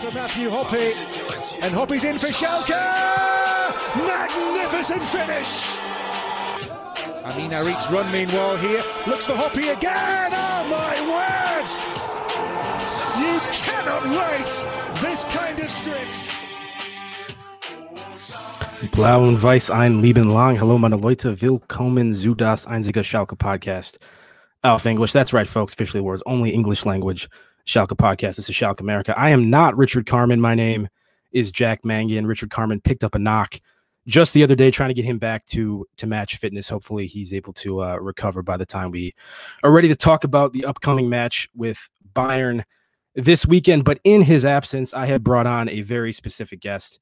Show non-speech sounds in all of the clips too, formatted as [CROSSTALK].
for Matthew Hoppe, and Hoppe's in for Schalke! Magnificent finish! Amine Harit's run meanwhile here, looks for Hoppe again! Oh my word! You cannot write this kind of script! Blau und Weiß ein Leben lang. Hello, meine Leute. Willkommen zu das einzige Schalke Podcast. Auf English. That's right, folks. Officially words. Only English language. Schalke podcast. This is Schalke America. I am not Richard Carmen. My name is Jack Mangan. Richard Carmen picked up a knock just the other day, trying to get him back to to match fitness. Hopefully, he's able to uh, recover by the time we are ready to talk about the upcoming match with Bayern this weekend. But in his absence, I have brought on a very specific guest,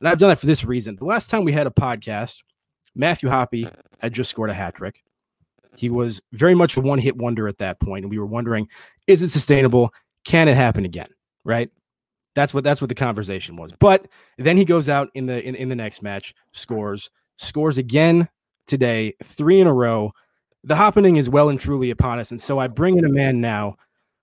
and I've done that for this reason. The last time we had a podcast, Matthew Hoppe had just scored a hat trick. He was very much a one hit wonder at that point, and we were wondering, is it sustainable? Can it happen again? Right. That's what that's what the conversation was. But then he goes out in the in, in the next match, scores, scores again today, three in a row. The happening is well and truly upon us, and so I bring in a man now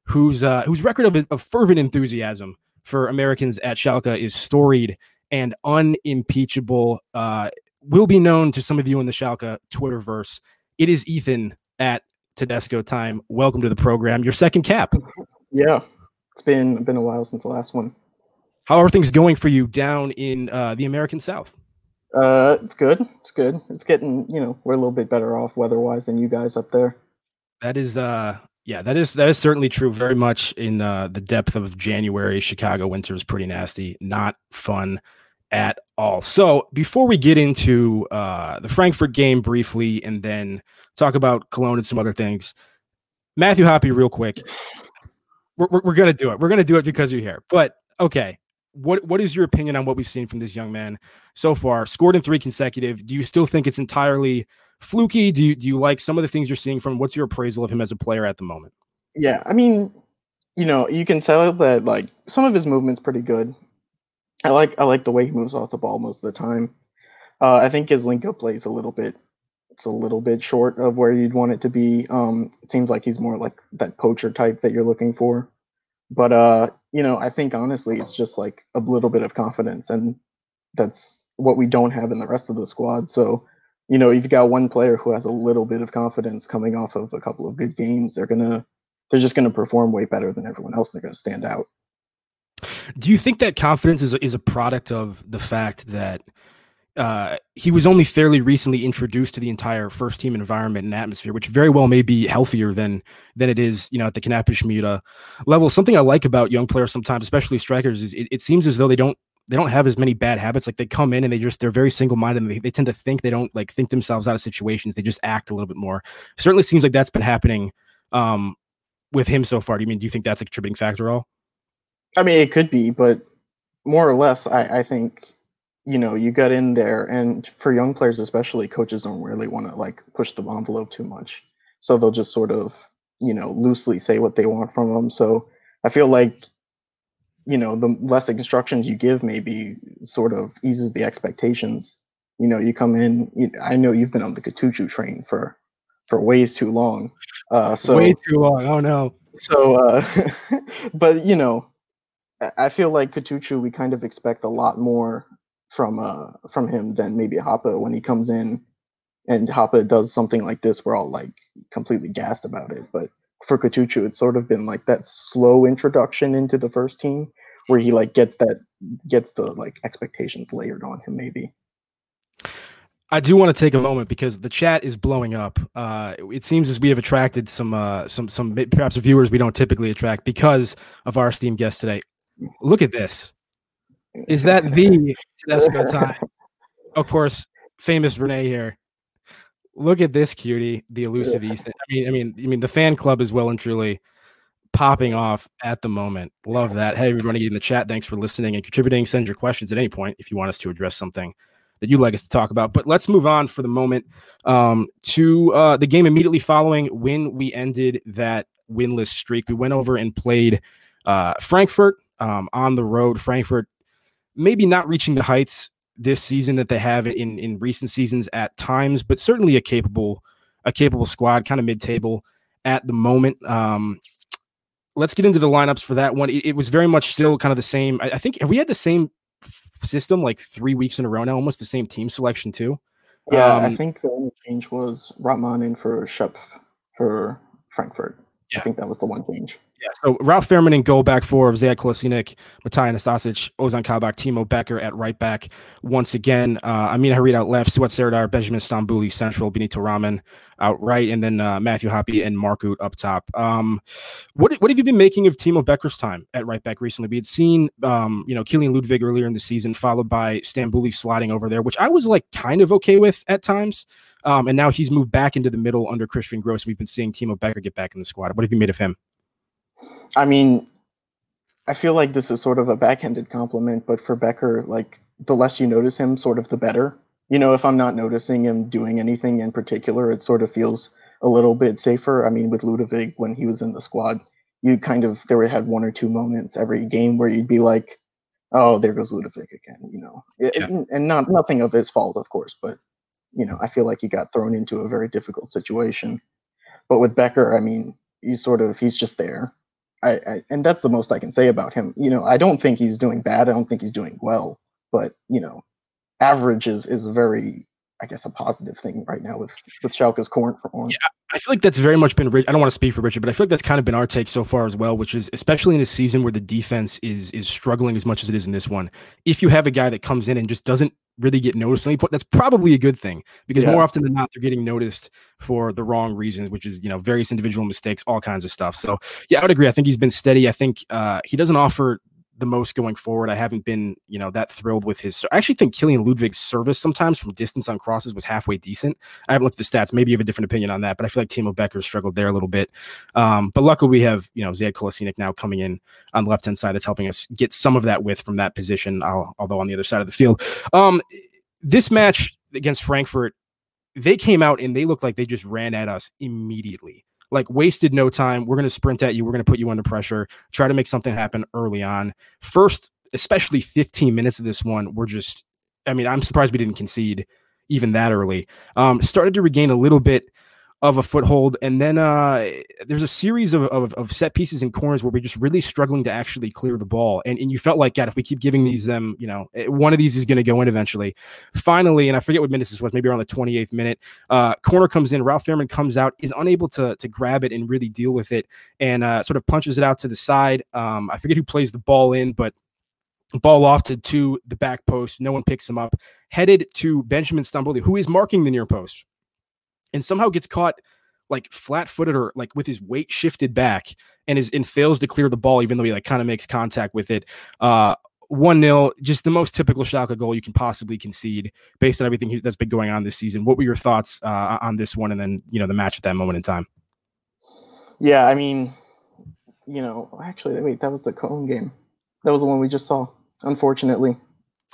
whose uh, whose record of, of fervent enthusiasm for Americans at Schalke is storied and unimpeachable. Uh, will be known to some of you in the Schalke Twitterverse. It is Ethan at Tedesco time. Welcome to the program. Your second cap. Yeah, it's been been a while since the last one. How are things going for you down in uh, the American South? Uh, it's good. It's good. It's getting you know we're a little bit better off weather-wise than you guys up there. That is uh yeah that is that is certainly true. Very much in uh, the depth of January, Chicago winter is pretty nasty. Not fun at all. So before we get into uh, the Frankfurt game briefly, and then talk about Cologne and some other things, Matthew Hoppe, real quick we're, we're, we're gonna do it. We're gonna do it because you're here. But okay, what what is your opinion on what we've seen from this young man so far? Scored in three consecutive. Do you still think it's entirely fluky? Do you do you like some of the things you're seeing from? What's your appraisal of him as a player at the moment? Yeah, I mean, you know, you can tell that like some of his movement's pretty good. I like I like the way he moves off the ball most of the time. Uh, I think his link up plays a little bit it's a little bit short of where you'd want it to be. Um, it seems like he's more like that poacher type that you're looking for. But uh, you know, I think honestly, it's just like a little bit of confidence, and that's what we don't have in the rest of the squad. So, you know, you've got one player who has a little bit of confidence coming off of a couple of good games. They're gonna, they're just gonna perform way better than everyone else. They're gonna stand out. Do you think that confidence is is a product of the fact that uh, he was only fairly recently introduced to the entire first team environment and atmosphere, which very well may be healthier than than it is, you know, at the Knappenschmiede level. Something I like about young players sometimes, especially strikers, is it, it, seems as though they don't they don't have as many bad habits. Like they come in and they just they're very single minded. They, they tend to think they don't like think themselves out of situations. They just act a little bit more. Certainly seems like that's been happening um, with him so far. Do you mean do you think that's a contributing factor at all? I mean, it could be, but more or less, I, I think you know you get in there and for young players especially coaches don't really want to like push the envelope too much. So they'll just sort of you know loosely say what they want from them so i feel like you know the less instructions you give maybe sort of eases the expectations. You know you come in you, i know you've been on the Kutucu train for for way too long. Uh so way too long oh no. So uh [LAUGHS] but you know I feel like Kutucu, we kind of expect a lot more from uh from him than maybe Hoppe when he comes in and Hoppe does something like this, we're all like completely gassed about it. But for Kutucu, it's sort of been like that slow introduction into the first team where he like gets that gets the like expectations layered on him maybe. I do want to take a moment because the chat is blowing up. Uh, it seems as we have attracted some uh, some some perhaps viewers we don't typically attract because of our esteemed guest today. Look at this. Is that the Tedesco [LAUGHS] time? Of course, famous Renee here. Look at this cutie, the elusive yeah. Easton. I mean, I mean, I mean, the fan club is well and truly popping off at the moment. Love that. Hey, everybody in the chat, thanks for listening and contributing. Send your questions at any point if you want us to address something that you'd like us to talk about. But let's move on for the moment um, to uh, the game immediately following when we ended that winless streak. We went over and played uh, Frankfurt um, on the road. Frankfurt maybe not reaching the heights this season that they have in in recent seasons at times, but certainly a capable a capable squad, kind of mid table at the moment. Um, let's get into the lineups for that one. It, it was very much still kind of the same. I, I, think have we had the same system like three weeks in a row now, almost the same team selection too. Yeah, um, I think the only change was Ratman in for Shep for Frankfurt. Yeah. I think that was the one change. Yeah. So Ralf Fährmann and goal back four of Sead Kolasinac, Matija Nastasic, Ozan Kabak, Timo Becker at right back. Once again, uh, Amine Harit out left, Suat Serdar, Benjamin Stambouli central, Benito Raman out right, and then uh, Matthew Hoppe and Mark Uth up top. Um, what what have you been making of Timo Becker's time at right back recently? We had seen, um, you know, Kilian Ludewig earlier in the season, followed by Stambouli sliding over there, which I was like kind of okay with at times. Um, and now he's moved back into the middle under Christian Gross. We've been seeing Timo Becker get back in the squad. What have you made of him? I mean, I feel like this is sort of a backhanded compliment, but for Becker, like the less you notice him, sort of the better. You know, if I'm not noticing him doing anything in particular, it sort of feels a little bit safer. I mean, with Ludewig, when he was in the squad, you kind of there had one or two moments every game where you'd be like, "Oh, there goes Ludewig again," you know, yeah. it, and not nothing of his fault, of course, but you know, I feel like he got thrown into a very difficult situation. But with Becker, I mean, he's sort of he's just there. I, I, and that's the most I can say about him. You know, I don't think he's doing bad. I don't think he's doing well, but you know, average is is very, I guess, a positive thing right now with with Schalke's current performance. Yeah, I feel like that's very much been. I don't want to speak for Richard, but I feel like that's kind of been our take so far as well. Which is especially in a season where the defense is is struggling as much as it is in this one. If you have a guy that comes in and just doesn't really get noticed any point, that's probably a good thing because yeah. more often than not, they're getting noticed for the wrong reasons, which is, you know, various individual mistakes, all kinds of stuff. So, yeah, I would agree. I think he's been steady. I think uh, he doesn't offer the most going forward. I haven't been, you know, that thrilled with his. I actually think Kilian Ludewig's service sometimes from distance on crosses was halfway decent. I haven't looked at the stats. Maybe you have a different opinion on that, but I feel like Timo Becker struggled there a little bit. Um, but luckily, we have, you know, Sead Kolasinac now coming in on the left hand side that's helping us get some of that width from that position, although on the other side of the field. Um, this match against Frankfurt, they came out and they looked like they just ran at us immediately like wasted no time. We're going to sprint at you. We're going to put you under pressure, try to make something happen early on. First, especially 15 minutes of this one, we're just, I mean, I'm surprised we didn't concede even that early. Um, started to regain a little bit of a foothold. And then uh, there's a series of, of, of, set pieces and corners where we're just really struggling to actually clear the ball. And, and you felt like, God, if we keep giving these them, you know, eh, one of these is going to go in eventually. Finally, and I forget what minutes this was, maybe around the 28th minute, uh, corner comes in. Ralf Fährmann comes out, is unable to, to grab it and really deal with it, and uh, sort of punches it out to the side. Um, I forget who plays the ball in, but ball lofted to the back post. No one picks him up. Headed to Benjamin Stambouli, who is marking the near post and somehow gets caught like flat footed or like with his weight shifted back and is and fails to clear the ball, even though he like kind of makes contact with it. Uh, one 0 just the most typical Schalke goal you can possibly concede based on everything that's been going on this season. What were your thoughts uh, on this one, and then you know the match at that moment in time? Yeah, I mean, you know, actually, wait, that was the Cone game. That was the one we just saw. Unfortunately,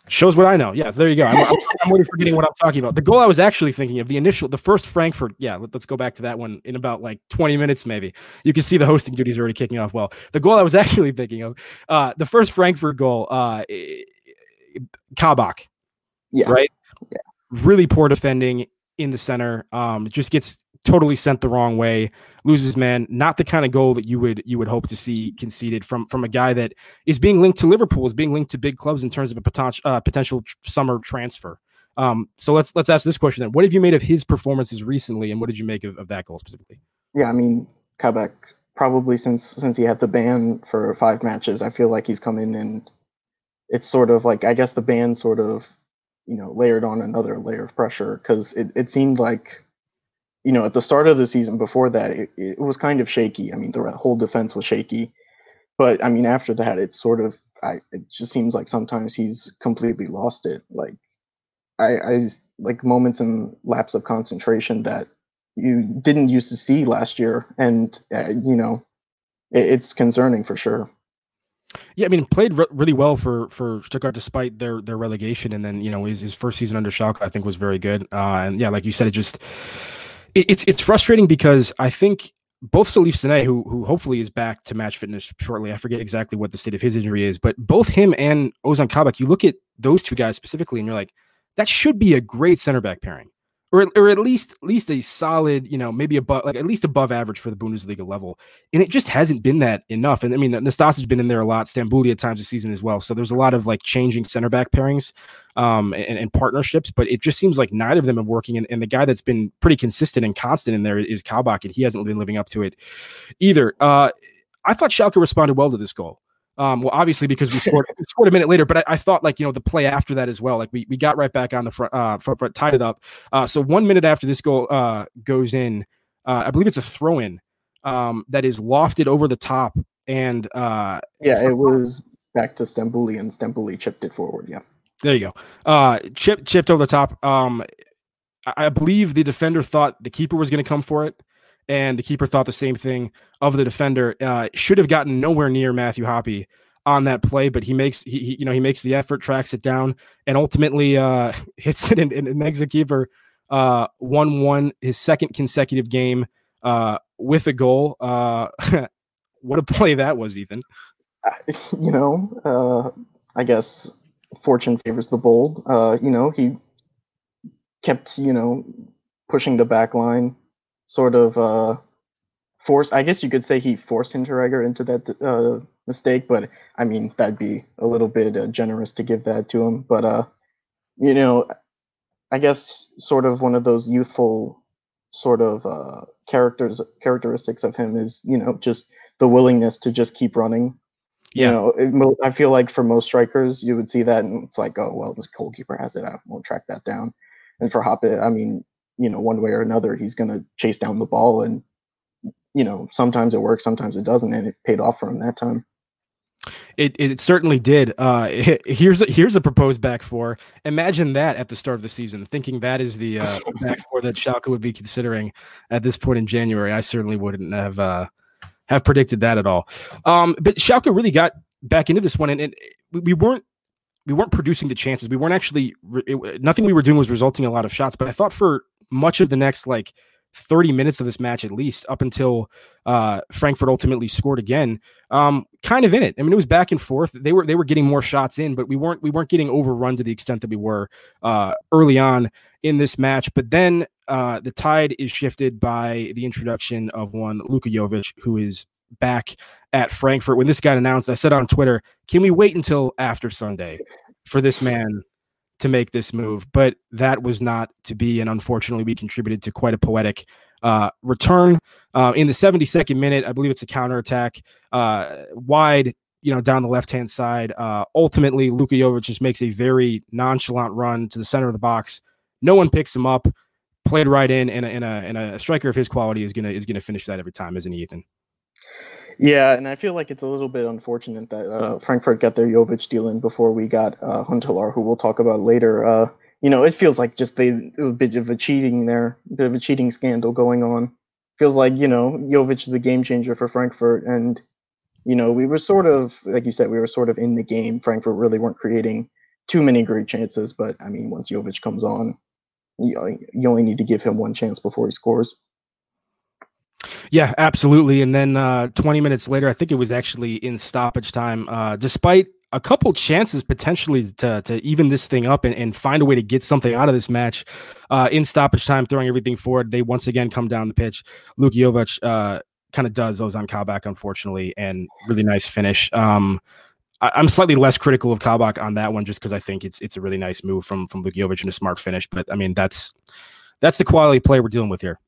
Shows what I know. Yeah, there you go. I'm, I'm, I'm already forgetting what I'm talking about. The goal I was actually thinking of, the initial, the first Frankfurt. Yeah, let, us go back to that one in about like 20 minutes, maybe. You can see the hosting duties already kicking off well. The goal I was [LAUGHS] actually thinking of, uh, the first Frankfurt goal, uh, Kabak. Yeah. Right? Yeah. Really poor defending in the center. Um, just gets totally sent the wrong way, loses man. Not the kind of goal that you would you would hope to see conceded from from a guy that is being linked to Liverpool, is being linked to big clubs in terms of a potential uh, potential summer transfer. Um, so let's let's ask this question then: What have you made of his performances recently, and what did you make of, of that goal specifically? Yeah, I mean, Kabak probably since since he had the ban for five matches, I feel like he's come in and it's sort of like I guess the ban sort of you know layered on another layer of pressure because it, it seemed like you know, at the start of the season before that, it, it was kind of shaky. I mean, the whole defense was shaky. But I mean, after that, it's sort of, I, it just seems like sometimes he's completely lost it. Like, I, I like moments and lapse of concentration that you didn't used to see last year. And, uh, you know, it, it's concerning for sure. Yeah, I mean, played re- really well for for Stuttgart despite their their relegation, and then you know his, his first season under Schalke I think was very good. Uh, and yeah, like you said, it just it's it's frustrating because I think both Salif Sané, who who hopefully is back to match fitness shortly, I forget exactly what the state of his injury is, but both him and Ozan Kabak, you look at those two guys specifically, and you're like, that should be a great center back pairing. Or, or at least at least a solid, you know, maybe above like at least above average for the Bundesliga level. And it just hasn't been that enough. And I mean, Nastas has been in there a lot, Stambouli at times this season as well. So there's a lot of like changing center back pairings um, and, and, partnerships, but it just seems like neither of them are working. And, and, the guy that's been pretty consistent and constant in there is Kabak, and he hasn't been living up to it either. Uh, I thought Schalke responded well to this goal. Um, well, obviously because we scored scored a minute later, but I, I, thought like you know the play after that as well. Like we, we got right back on the front, uh, front, front tied it up. Uh, so one minute after this goal uh, goes in, uh, I believe it's a throw in um, that is lofted over the top, and uh, yeah, it was back to Stambouli, and Stambouli chipped it forward. Yeah, there you go. Uh, chip chipped over the top. Um, I, I believe the defender thought the keeper was going to come for it and the keeper thought the same thing of the defender. Uh, should have gotten nowhere near Matthew Hoppe on that play, but he makes he, he, you know he makes the effort, tracks it down, and ultimately uh, [LAUGHS] hits it and, and makes the keeper uh, one one his second consecutive game uh, with a goal. Uh, [LAUGHS] what a play that was, Ethan. [LAUGHS] You know, uh, I guess fortune favors the bold. Uh, you know, he kept you know pushing the back line sort of uh, forced. I guess you could say he forced Hinteregger into that uh, mistake, but I mean that'd be a little bit uh, generous to give that to him. But uh, you know, I guess sort of one of those youthful sort of uh, characters characteristics of him is you know just the willingness to just keep running. Yeah. You know, it, I feel like for most strikers, you would see that, and it's like, oh well, this goalkeeper has it. I won't track that down. And for Hoppe, I mean, you know, one way or another, he's going to chase down the ball. And, you know, sometimes it works, sometimes it doesn't. And it paid off for him that time. It, it certainly did. Uh, [LAUGHS] here's a, here's a proposed back four. Imagine that at the start of the season, thinking that is the uh, [LAUGHS] back four that Schalke would be considering at this point in January. I certainly wouldn't have uh, have predicted that at all. Um, but Schalke really got back into this one, and, and we weren't we weren't producing the chances. We weren't actually it, nothing we were doing was resulting in a lot of shots. But I thought for much of the next like 30 minutes of this match at least up until uh, Frankfurt ultimately scored again. Um, kind of in it. I mean, it was back and forth. They were they were getting more shots in, but we weren't we weren't getting overrun to the extent that we were uh, early on in this match. But then uh, the tide is shifted by the introduction of one Luka Jovic, who is back at Frankfurt. When this got announced, I said on Twitter, "Can we wait until after Sunday for this man to make this move, but that was not to be. And unfortunately, we contributed to quite a poetic uh, return uh, in the 72nd minute. I believe it's a counterattack uh, wide, you know, down the left hand side. Uh, ultimately, Luka Jovic just makes a very nonchalant run to the center of the box. No one picks him up. Played right in, and a, and a, and a striker of his quality is gonna is gonna finish that every time, isn't he, Ethan? Yeah, and I feel like it's a little bit unfortunate that uh, Frankfurt got their Jovic deal in before we got uh, Huntelaar, who we'll talk about later. Uh, you know, it feels like just they a bit of a cheating there, a bit of a cheating scandal going on. Feels like you know Jovic is a game changer for Frankfurt, and you know we were sort of like you said we were sort of in the game. Frankfurt really weren't creating too many great chances, but I mean once Jovic comes on, you, you only need to give him one chance before he scores. Yeah, absolutely. And then uh, 20 minutes later, I think it was actually in stoppage time, uh, despite a couple chances potentially to, to even this thing up and, and find a way to get something out of this match uh, in stoppage time, throwing everything forward. They once again come down the pitch. Luke Jovic uh, kind of does those on Kabak, unfortunately, and really nice finish. Um, I, am slightly less critical of Kabak on that one just because I think it's it's a really nice move from from Luke Jovic and a smart finish. But I mean, that's that's the quality play we're dealing with here.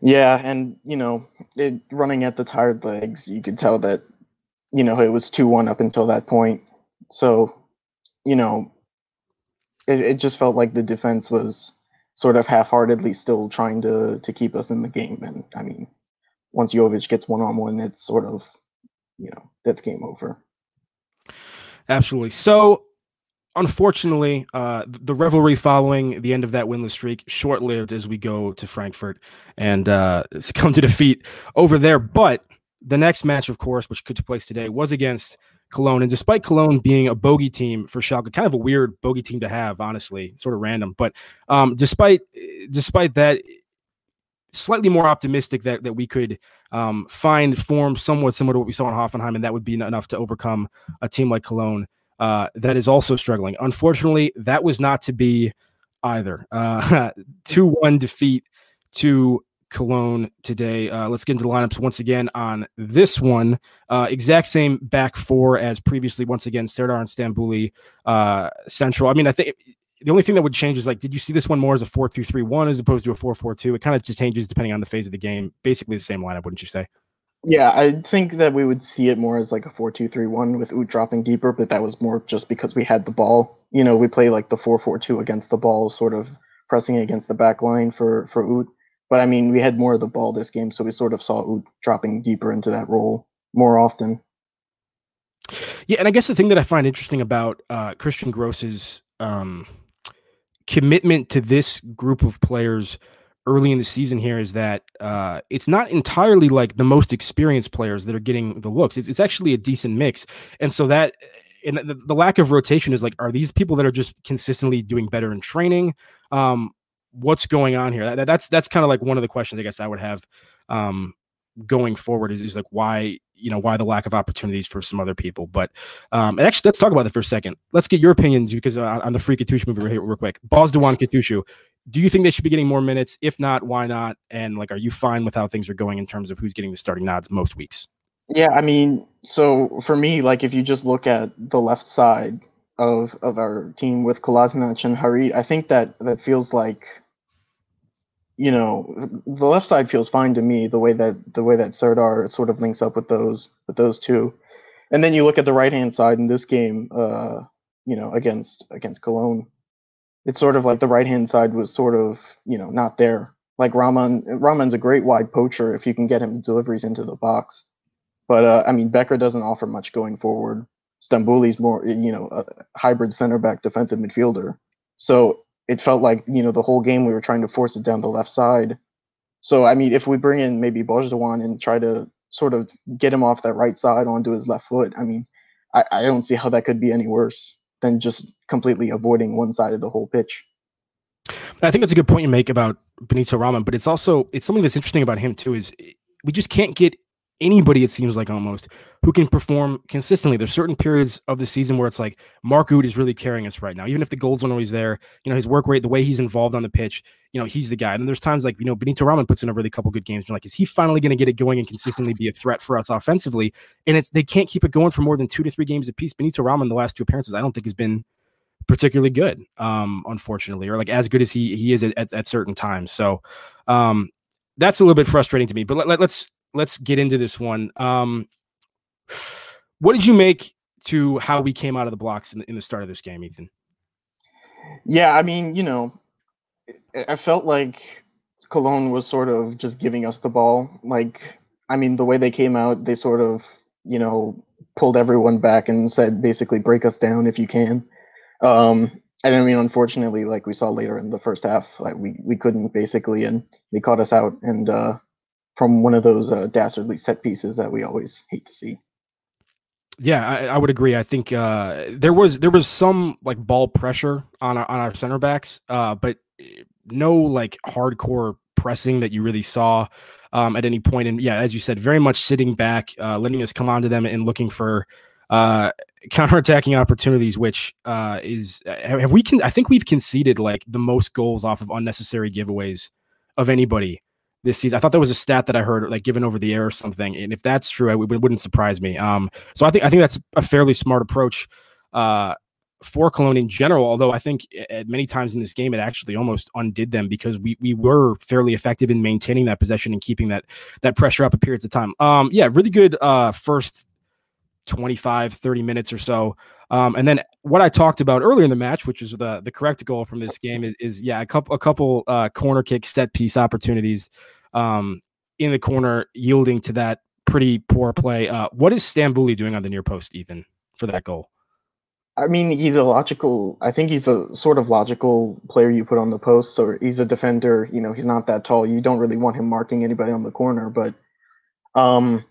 Yeah, and you know, it, running at the tired legs, you could tell that you know it was two one up until that point. So, you know, it, it just felt like the defense was sort of half-heartedly still trying to to keep us in the game. And I mean, once Jovic gets one on one, it's sort of you know that's game over. Absolutely. So unfortunately, uh, the revelry following the end of that winless streak short lived as we go to Frankfurt and uh, succumb to defeat over there. But the next match, of course, which could take place today, was against Cologne. And despite Cologne being a bogey team for Schalke, kind of a weird bogey team to have, honestly, sort of random. But um, despite despite that, slightly more optimistic that that we could um, find form somewhat similar to what we saw in Hoffenheim, and that would be enough to overcome a team like Cologne uh, that is also struggling. Unfortunately, that was not to be. either. Uh, [LAUGHS] 2 1 defeat to Cologne today. Uh, let's get into the lineups once again on this one. Uh, exact same back four as previously. Once again, Serdar and Stambouli uh, central. I mean, I think the only thing that would change is like, did you see this one more as a 4 2 3 1 as opposed to a 4 4 2? It kind of just changes depending on the phase of the game. Basically the same lineup, wouldn't you say? Yeah, I think that we would see it more as like a 4 2 3 1 with Uth dropping deeper, but that was more just because we had the ball. You know, we play like the 4 4 2 against the ball, sort of pressing against the back line for, for Uth. But I mean, we had more of the ball this game, so we sort of saw Uth dropping deeper into that role more often. Yeah, and I guess the thing that I find interesting about uh, Christian Gross's um, commitment to this group of players early in the season here is that uh, it's not entirely like the most experienced players that are getting the looks. It's, it's actually a decent mix, and so that and the, the, lack of rotation is like, are these people that are just consistently doing better in training? Um, what's going on here? That, that's that's kind of like one of the questions I guess I would have um, going forward is, is like why you know why the lack of opportunities for some other people. But um, and actually, let's talk about that for a second. Let's get your opinions because uh, on the free Kutucu movie real, real quick. Bozdogan Kutucu, do you think they should be getting more minutes? If not, why not? And like, are you fine with how things are going in terms of who's getting the starting nods most weeks? Yeah, I mean, so for me, like if you just look at the left side of of our team with Kolasinac and Harit, I think that that feels like you know, the left side feels fine to me. The way that the way that Serdar sort of links up with those with those two, and then you look at the right hand side in this game, uh, you know, against against Cologne, it's sort of like the right hand side was sort of you know not there. Like Raman, Raman's a great wide poacher if you can get him deliveries into the box, but uh, I mean Becker doesn't offer much going forward. Stambouli's more you know a hybrid center back defensive midfielder. So it felt like you know the whole game we were trying to force it down the left side. So I mean, if we bring in maybe Bozdogan and try to sort of get him off that right side onto his left foot, I mean, I, I don't see how that could be any worse than just completely avoiding one side of the whole pitch. I think that's a good point you make about Benito Raman, but it's also it's something that's interesting about him too is we just can't get anybody, it seems like almost, who can perform consistently. There's certain periods of the season where it's like Mark Uth is really carrying us right now. Even if the goals aren't always there, you know, his work rate, the way he's involved on the pitch, you know, he's the guy. And then there's times like, you know, Benito Raman puts in a really couple good games. You're like, is he finally going to get it going and consistently be a threat for us offensively? And it's they can't keep it going for more than two to three games apiece. Benito Raman, the last two appearances, I don't think has been particularly good, um, unfortunately, or like as good as he he is at, at, at certain times. So um, that's a little bit frustrating to me. But let, let, let's let's get into this one. Um, what did you make to how we came out of the blocks in the, in the start of this game, Ethan? Yeah, I mean, you know, I felt like Cologne was sort of just giving us the ball. Like, I mean, the way they came out, they sort of, you know, pulled everyone back and said basically break us down if you can. Um, and I mean, unfortunately, like we saw later in the first half, like we we couldn't basically, and they caught us out. And uh, from one of those uh, dastardly set pieces that we always hate to see. Yeah, I, I would agree. I think uh, there was there was some like ball pressure on our, on our center backs, uh, but no like hardcore pressing that you really saw um, at any point. And yeah, as you said, very much sitting back, uh, letting us come onto them and looking for uh, counterattacking opportunities. Which uh, is have we can I think we've conceded like the most goals off of unnecessary giveaways of anybody this season. I thought that was a stat that I heard like given over the air or something. And if that's true, it wouldn't surprise me. Um, so I think I think that's a fairly smart approach uh, for Cologne in general. Although I think at many times in this game it actually almost undid them because we we were fairly effective in maintaining that possession and keeping that that pressure up at periods of time. Um, yeah, really good uh, first 25, 30 minutes or so. Um, and then what I talked about earlier in the match, which is the the correct goal from this game, is, is yeah a couple a couple uh, corner kick set piece opportunities um, in the corner, yielding to that pretty poor play. Uh, what is Stambouli doing on the near post, Ethan, for that goal? I mean, he's a logical. I think he's a sort of logical player you put on the post. So he's a defender. You know, he's not that tall. You don't really want him marking anybody on the corner, but um,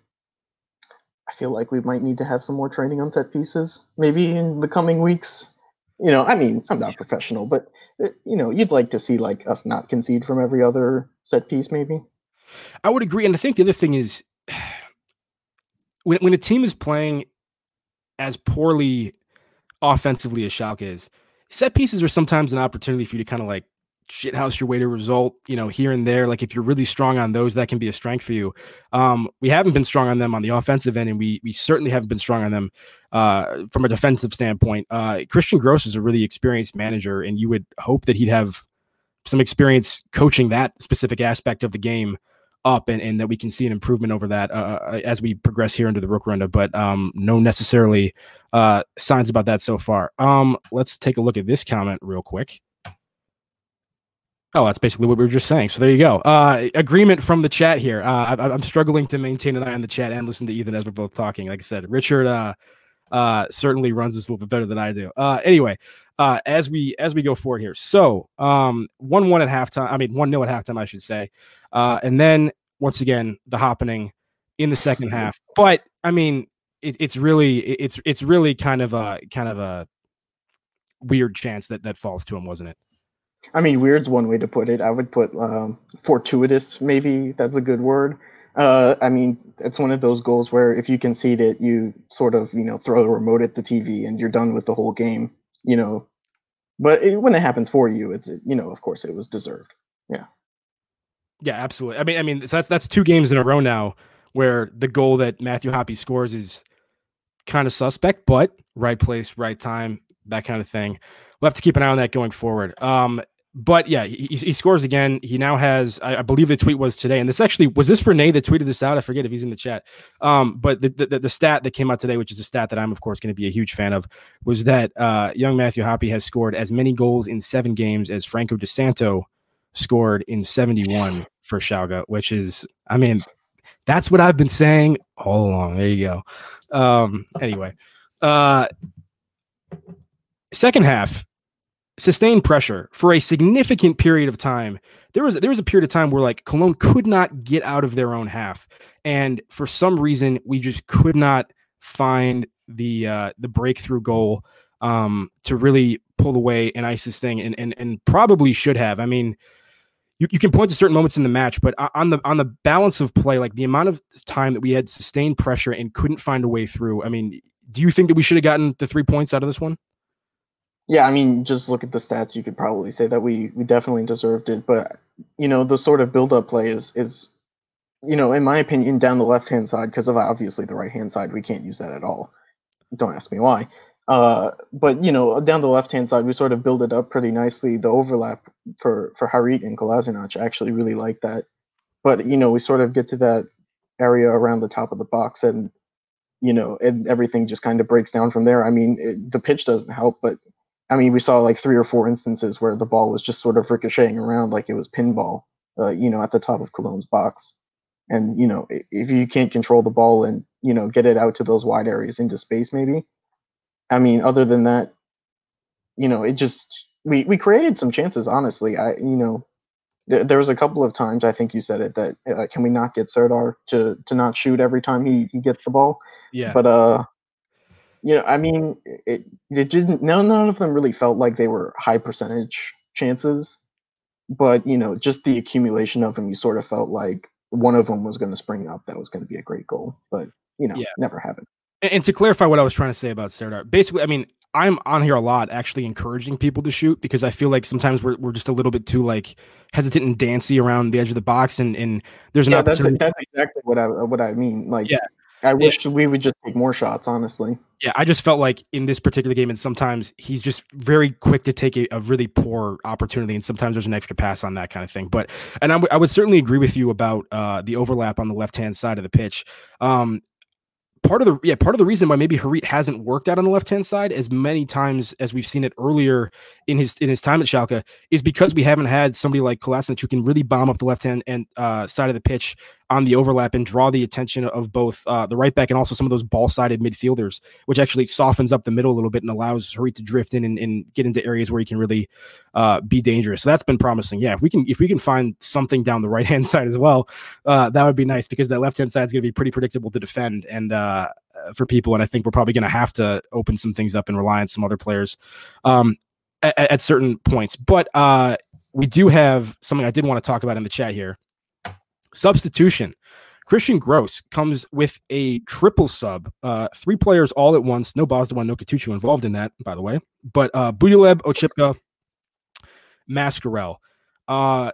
I feel like we might need to have some more training on set pieces, maybe in the coming weeks. You know, I mean, I'm not professional, but uh, you know, you'd like to see like us not concede from every other set piece, maybe. I would agree, and I think the other thing is when when a team is playing as poorly offensively as Schalke is, set pieces are sometimes an opportunity for you to kind of like shithouse your way to result, you know, here and there. Like if you're really strong on those, that can be a strength for you. Um, we haven't been strong on them on the offensive end, and we we certainly haven't been strong on them uh, from a defensive standpoint. Uh, Christian Gross is a really experienced manager, and you would hope that he'd have some experience coaching that specific aspect of the game up and, and that we can see an improvement over that uh, uh as we progress here into the Rückrunde, but um, no necessarily uh, signs about that so far. Um, let's take a look at this comment real quick. Oh, that's basically what we were just saying. So there you go. Uh, agreement from the chat here. Uh, I, am struggling to maintain an eye on the chat and listen to Ethan as we're both talking. Like I said, Richard uh, uh, certainly runs this a little bit better than I do. Uh, anyway, uh, as we as we go forward here, so um, one one at halftime. I mean, one nil at halftime, I should say, uh, and then once again the happening in the second [LAUGHS] half. But I mean, it, it's really it's it's really kind of a kind of a weird chance that that falls to him, wasn't it? I mean, weird's one way to put it. I would put um, fortuitous, maybe that's a good word. Uh, I mean, it's one of those goals where if you concede it, you sort of, you know, throw a remote at the TV and you're done with the whole game, you know. But it, when it happens for you, it's, you know, of course it was deserved. Yeah. Yeah, absolutely. I mean, I mean, so that's that's two games in a row now where the goal that Matthew Hoppe scores is kind of suspect, but right place, right time, that kind of thing. We'll have to keep an eye on that going forward. Um, but yeah, he, he, scores again. He now has, I, I, believe the tweet was today, and this actually was this Renee that tweeted this out. I forget if he's in the chat. Um, but the, the, the stat that came out today, which is a stat that I'm of course going to be a huge fan of, was that uh, young Matthew Hoppe has scored as many goals in seven games as Franco Di Santo scored in 71 for Schalke, which is, I mean, that's what I've been saying all along. There you go. Um, anyway, uh, second half sustained pressure for a significant period of time. There was there was a period of time where like Cologne could not get out of their own half, and for some reason we just could not find the uh, the breakthrough goal um, to really pull away and ISIS thing, and and and probably should have. I mean. You, you can point to certain moments in the match, but on the on the balance of play, like the amount of time that we had sustained pressure and couldn't find a way through. I mean, do you think that we should have gotten the three points out of this one? Yeah, I mean, just look at the stats. You could probably say that we we definitely deserved it. But you know, the sort of build up play is is, you know, in my opinion, down the left hand side because of obviously the right hand side, we can't use that at all. Don't ask me why. Uh, but you know, down the left hand side, we sort of build it up pretty nicely. The overlap for for Harit and Kolasinac, I actually really like that. But you know, we sort of get to that area around the top of the box, and you know, and everything just kind of breaks down from there. I mean, it, the pitch doesn't help, but I mean, we saw like three or four instances where the ball was just sort of ricocheting around like it was pinball, uh, you know, at the top of Cologne's box. And you know, if you can't control the ball and you know get it out to those wide areas into space, maybe. I mean, other than that, you know, it just we we created some chances. Honestly, I you know, th- there was a couple of times I think you said it that uh, can we not get Serdar to to not shoot every time he, he gets the ball? Yeah. But uh, you know, I mean, it it didn't. No, none of them really felt like they were high percentage chances, but you know, just the accumulation of them, you sort of felt like one of them was going to spring up. That was going to be a great goal, but you know, yeah. never happened. And, and to clarify what I was trying to say about Serdar, basically, I mean, I'm on here a lot actually encouraging people to shoot because I feel like sometimes we're, we're just a little bit too like hesitant and dancy around the edge of the box and, and there's an yeah, that's, that's exactly what I what I mean. Like yeah. I wish yeah. we would just take more shots, honestly. Yeah, I just felt like in this particular game, and sometimes he's just very quick to take a, a really poor opportunity, and sometimes there's an extra pass on that kind of thing. But and I, w- I would certainly agree with you about uh, the overlap on the left hand side of the pitch. Um, part of the yeah part of the reason why maybe Harit hasn't worked out on the left hand side as many times as we've seen it earlier in his in his time at Schalke is because we haven't had somebody like Kolasinac who can really bomb up the left hand and uh, side of the pitch on the overlap and draw the attention of both uh, the right back and also some of those ball sided midfielders, which actually softens up the middle a little bit and allows Harit to drift in and, and get into areas where he can really uh, be dangerous. So that's been promising. Yeah, if we can if we can find something down the right hand [LAUGHS] side as well, uh, that would be nice because that left hand side is going to be pretty predictable to defend and uh, for people. And I think we're probably going to have to open some things up and rely on some other players um, at, at, certain points. But uh, we do have something I did want to talk about in the chat here substitution. Christian Gross comes with a triple sub, uh, three players all at once. No Bozdogan, no Kutucu involved in that, by the way. But uh, Bentaleb, Oczipka, Mascarell. Uh,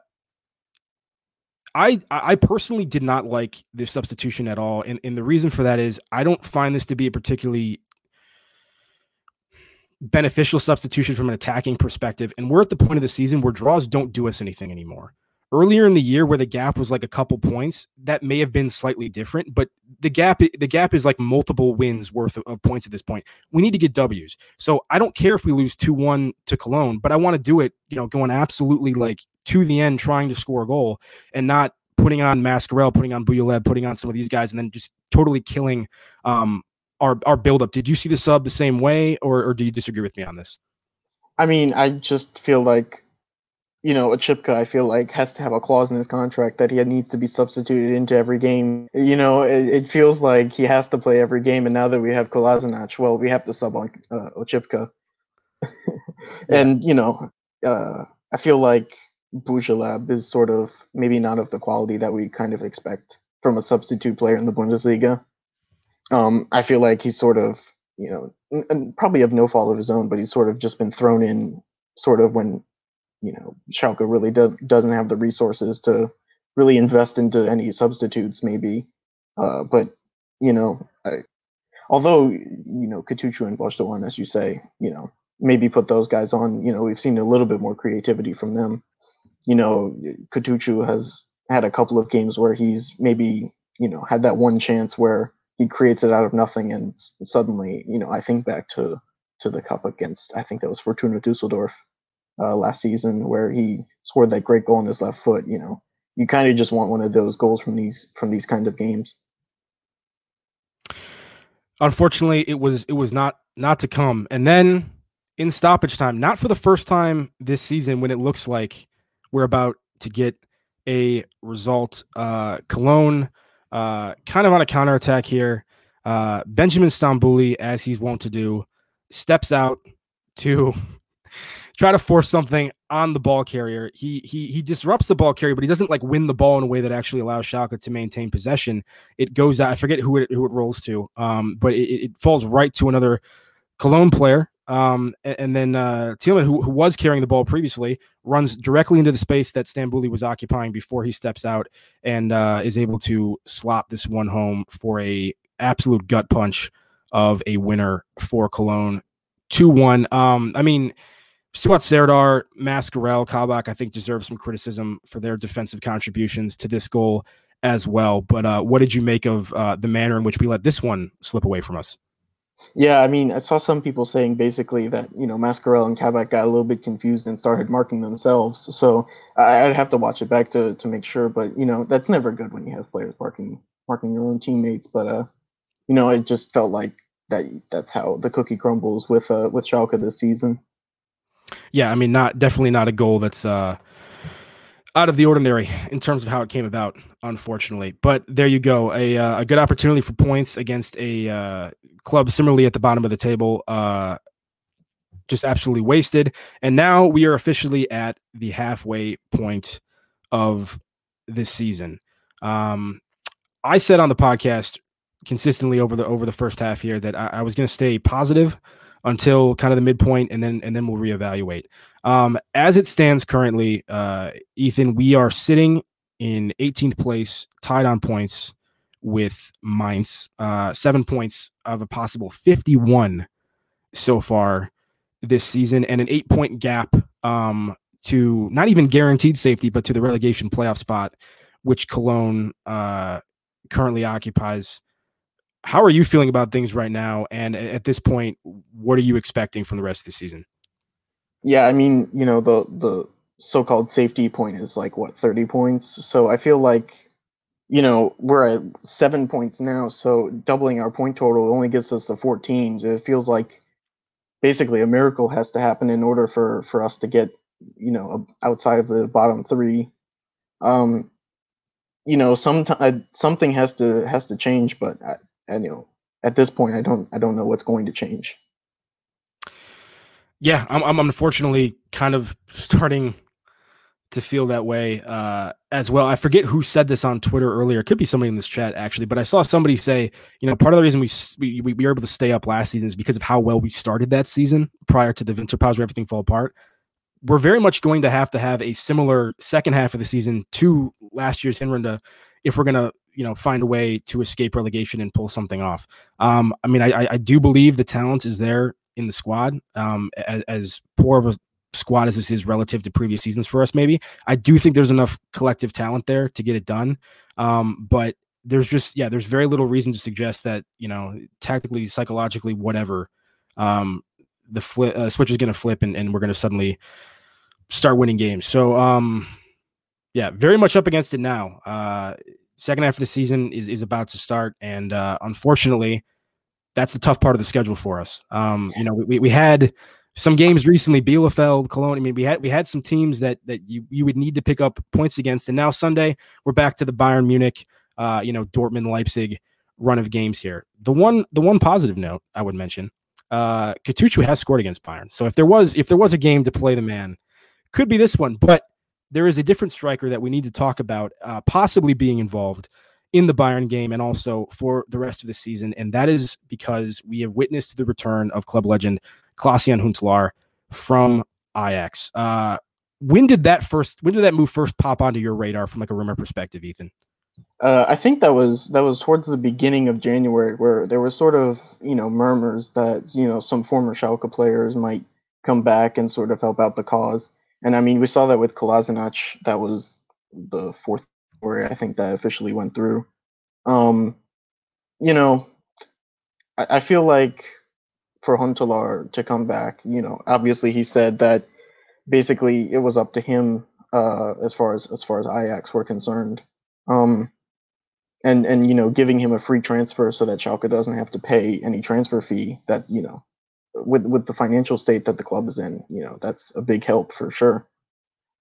I I personally did not like this substitution at all, and and the reason for that is I don't find this to be a particularly beneficial substitution from an attacking perspective. And we're at the point of the season where draws don't do us anything anymore. Earlier in the year, where the gap was like a couple points, that may have been slightly different, but the gap the gap is like multiple wins worth of, points at this point. We need to get W's. So I don't care if we lose two one to Cologne, but I want to do it, you know, going absolutely like to the end, trying to score a goal, and not putting on Mascarell, putting on Bentaleb, putting on some of these guys, and then just totally killing um, our our buildup. Did you see the sub the same way, or or do you disagree with me on this? I mean, I just feel like, you know, Oczipka, I feel like has to have a clause in his contract that he needs to be substituted into every game. You know, it, it feels like he has to play every game, and now that we have Kolasinac, well, we have to sub on uh, Oczipka. [LAUGHS] and you know, uh, I feel like Bentaleb is sort of maybe not of the quality that we kind of expect from a substitute player in the Bundesliga. Um, I feel like he's sort of, you know, and probably of no fault of his own, but he's sort of just been thrown in sort of when, you know, Schalke really do- doesn't have the resources to really invest into any substitutes, maybe. Uh, but, you know, I, although, you know, Kutucu and Bozdogan, as you say, you know, maybe put those guys on, you know, we've seen a little bit more creativity from them. You know, Kutucu has had a couple of games where he's maybe, you know, had that one chance where he creates it out of nothing, and suddenly, you know, I think back to to the cup against I think that was Fortuna Dusseldorf uh, last season where he scored that great goal on his left foot. You know, you kind of just want one of those goals from these from these kind of games. Unfortunately, it was it was not not to come, and then in stoppage time, not for the first time this season, when it looks like we're about to get a result. Uh, Cologne uh, kind of on a counterattack here. Uh, Benjamin Stambouli, as he's wont to do, steps out to try to force something on the ball carrier. He he he disrupts the ball carrier, but he doesn't like win the ball in a way that actually allows Schalke to maintain possession. It goes out. I forget who it who it rolls to, um, but it, it falls right to another Cologne player. Um, and, and then uh, Thielmann, who, who was carrying the ball previously, runs directly into the space that Stambouli was occupying before he steps out and uh, is able to slot this one home for a absolute gut punch of a winner for Cologne. 2 1. Um, I mean, Suat Serdar, Mascarell, Kabak, I think deserve some criticism for their defensive contributions to this goal as well. But uh, what did you make of uh, the manner in which we let this one slip away from us? Yeah, I mean, I saw some people saying basically that you know Mascarell and Kabak got a little bit confused and started marking themselves. So I, would have to watch it back to to make sure. But you know, that's never good when you have players marking marking your own teammates. But uh, you know, it just felt like that that's how the cookie crumbles with uh with Schalke this season. Yeah, I mean, not definitely not a goal that's uh out of the ordinary in terms of how it came about, unfortunately. But there you go, a uh, a good opportunity for points against a uh, club similarly at the bottom of the table. Uh, just absolutely wasted. And now we are officially at the halfway point of this season. Um, I said on the podcast consistently over the over the first half here that I, I was going to stay positive until kind of the midpoint, and then and then we'll reevaluate. Um, as it stands currently, uh, Ethan, we are sitting in 18th place, tied on points with Mainz, uh, seven points of a possible 51 so far this season, and an eight point gap um, to not even guaranteed safety, but to the relegation playoff spot, which Cologne uh, currently occupies. How are you feeling about things right now? And at this point, what are you expecting from the rest of the season? Yeah, I mean, you know, the the so-called safety point is like what 30 points. So I feel like you know, we're at seven points now, so doubling our point total only gets us to 14. So it feels like basically a miracle has to happen in order for for us to get, you know, outside of the bottom three. Um, you know, some something has to has to change, but I, I, know, at this point, I don't I don't know what's going to change. Yeah, I'm, I'm unfortunately kind of starting to feel that way uh, as well. I forget who said this on Twitter earlier. It could be somebody in this chat actually, but I saw somebody say, you know, part of the reason we, we we were able to stay up last season is because of how well we started that season prior to the winter pause where everything fell apart. We're very much going to have to have a similar second half of the season to last year's Hinrunde if we're going to you know find a way to escape relegation and pull something off. Um, I mean, I, I do believe the talent is there in the squad. Um, as, as poor of a squad as this is relative to previous seasons for us, maybe I do think there's enough collective talent there to get it done. Um, but there's just yeah, there's very little reason to suggest that you know tactically, psychologically, whatever. Um, the uh, switch is going to flip and, and we're going to suddenly start winning games. So, um, yeah, very much up against it now. Uh, second half of the season is, is about to start. And uh, unfortunately, that's the tough part of the schedule for us. Um, you know, we, we had some games recently, Bielefeld, Cologne. I mean, we had we had some teams that that you, you would need to pick up points against. And now Sunday, we're back to the Bayern Munich, uh, you know, Dortmund, Leipzig run of games here. The one the one positive note I would mention, uh Kutucu has scored against Bayern. So if there was if there was a game to play the man, could be this one. But there is a different striker that we need to talk about, uh, possibly being involved in the Bayern game and also for the rest of the season. And that is because we have witnessed the return of club legend Klaas-Jan Huntelaar from Ajax. Uh, when did that first, when did that move first pop onto your radar from like a rumor perspective, Ethan? Uh, I think that was that was towards the beginning of January, where there was sort of you know murmurs that you know some former Schalke players might come back and sort of help out the cause. And I mean, we saw that with Kolasinac. That was the fourth story I think that officially went through. Um, you know, I, I feel like for Huntelaar to come back, you know, obviously he said that basically it was up to him uh, as far as as far as Ajax were concerned. Um, and and you know, giving him a free transfer so that Schalke doesn't have to pay any transfer fee. That you know, with with the financial state that the club is in, you know, that's a big help for sure.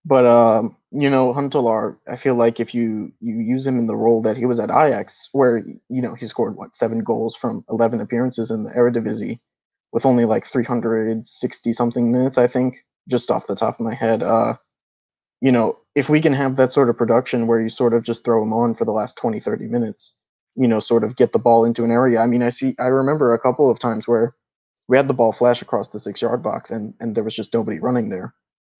But um, you know, Huntelaar, I feel like if you you use him in the role that he was at Ajax, where you know he scored what seven goals from eleven appearances in the Eredivisie, with only like 360 something minutes, I think, just off the top of my head. Uh, you know, if we can have that sort of production where you sort of just throw him on for the last 20, 30 minutes, you know, sort of get the ball into an area. I mean, I see, I remember a couple of times where we had the ball flash across the six yard box and and there was just nobody running there.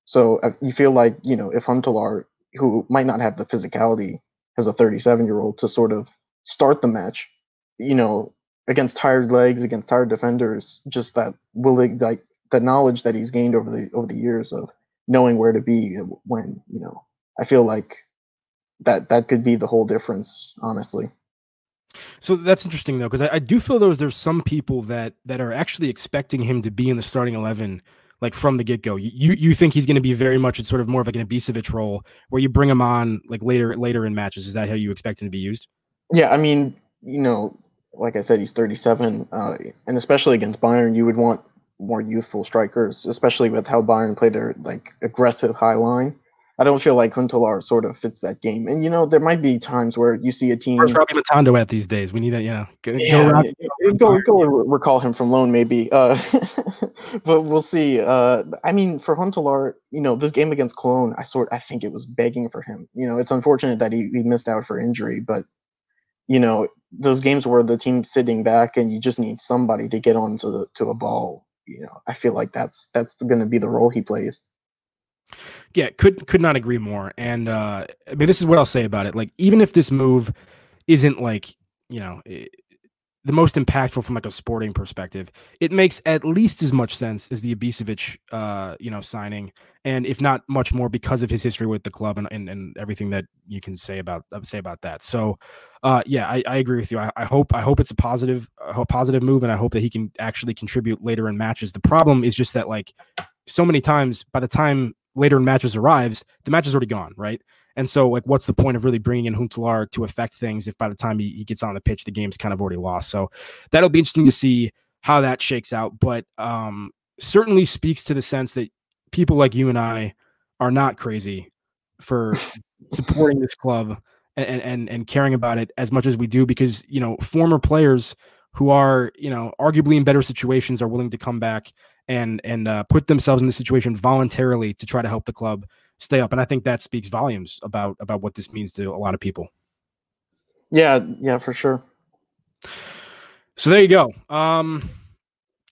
So uh, you feel like you know if Huntelaar, who might not have the physicality as a 37 year old to sort of start the match, you know, against tired legs, against tired defenders, just that willing like the knowledge that he's gained over the over the years of knowing where to be when you know. I feel like that that could be the whole difference, honestly. So that's interesting though, because I, I, do feel there's there's some people that that are actually expecting him to be in the starting eleven, like from the get go. You you think he's going to be very much in sort of more of like an Ibisevic role, where you bring him on like later later in matches. Is that how you expect him to be used? Yeah, I mean, you know, like I said, he's 37, uh, and especially against Bayern, you would want more youthful strikers, especially with how Bayern play their like aggressive high line. I don't feel like Huntelaar sort of fits that game. And you know, there might be times where you see a team. Where's Rabbi Matondo at these days? We need to, yeah, go, yeah, go, go, go, recall him from loan maybe. Uh, [LAUGHS] but we'll see. Uh, I mean, for Huntelaar, you know, this game against Cologne, I sort, I think it was begging for him. You know, it's unfortunate that he, he missed out for injury, but you know, those games where the team's sitting back and you just need somebody to get onto the to a ball. You know, I feel like that's that's going to be the role he plays. Yeah, could could not agree more. And uh, I mean, this is what I'll say about it. Like, even if this move isn't like you know the most impactful from like a sporting perspective, it makes at least as much sense as the Ibisevic, uh, you know, signing, and if not much more because of his history with the club and and, and everything that you can say about uh, say about that. So, uh, yeah, I, I agree with you. I, I hope I hope it's a positive a positive move, and I hope that he can actually contribute later in matches. The problem is just that like so many times by the time later in matches arrives, the match is already gone, right? And so, like, what's the point of really bringing in Huntelaar to affect things if by the time he, he gets on the pitch, the game's kind of already lost? So that'll be interesting to see how that shakes out. But um, certainly speaks to the sense that people like you and I are not crazy for [LAUGHS] supporting this club and, and and caring about it as much as we do because you know former players who are you know arguably in better situations are willing to come back and and uh, put themselves in the situation voluntarily to try to help the club. stay up. And I think that speaks volumes about about what this means to a lot of people. Yeah, yeah, for sure. So there you go. Um,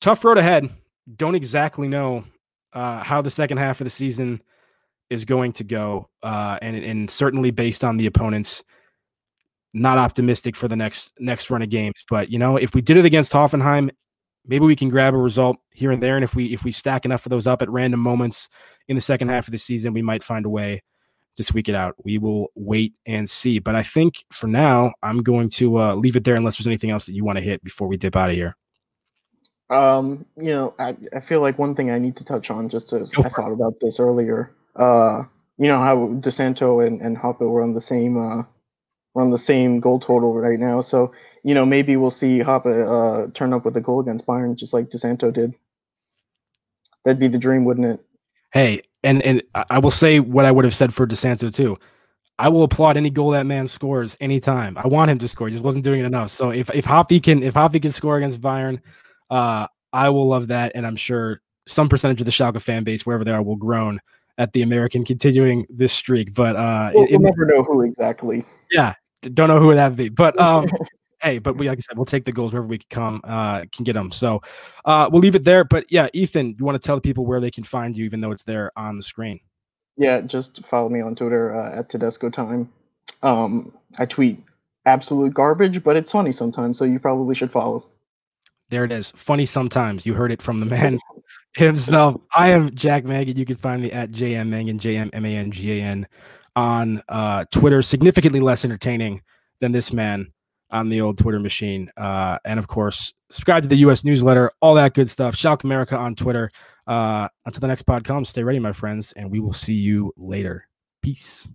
tough road ahead. Don't exactly know uh, how the second half of the season is going to go, uh, and and certainly based on the opponents, not optimistic for the next next run of games. But you know, if we did it against Hoffenheim, maybe we can grab a result here and there. And if we if we stack enough of those up at random moments in the second half of the season, we might find a way to squeak it out. We will wait and see. But I think for now, I'm going to uh, leave it there unless there's anything else that you want to hit before we dip out of here. Um, you know, I, I feel like one thing I need to touch on just as I thought about this earlier. Uh, you know how Di Santo and, and Hoppe were on the same uh were on the same goal total right now. So, you know, maybe we'll see Hoppe uh turn up with a goal against Bayern just like Di Santo did. That'd be the dream, wouldn't it? Hey, and and I will say what I would have said for Di Santo too. I will applaud any goal that man scores anytime. I want him to score. He just wasn't doing it enough. So if if Hoppe can if Hoppe can score against Bayern, uh, I will love that, and I'm sure some percentage of the Schalke fan base, wherever they are, will groan at the American continuing this streak. But uh, we'll, it, we'll never know who exactly. Yeah, don't know who that would be. But um, [LAUGHS] hey, but we like I said, we'll take the goals wherever we can come, uh, can get them. So uh, we'll leave it there. But yeah, Ethan, you want to tell the people where they can find you, even though it's there on the screen. Yeah, just follow me on Twitter uh, at Tedesco Time. Um, I tweet absolute garbage, but it's funny sometimes, so you probably should follow. There it is. Funny sometimes. You heard it from the man [LAUGHS] himself. I am Jack Mangan. You can find me at JM Mangan, J M M A N G A N on uh, Twitter. Significantly less entertaining than this man on the old Twitter machine. Uh, and of course, subscribe to the US newsletter, all that good stuff. Schalke America on Twitter. Uh, until the next pod comes, stay ready, my friends, and we will see you later. Peace.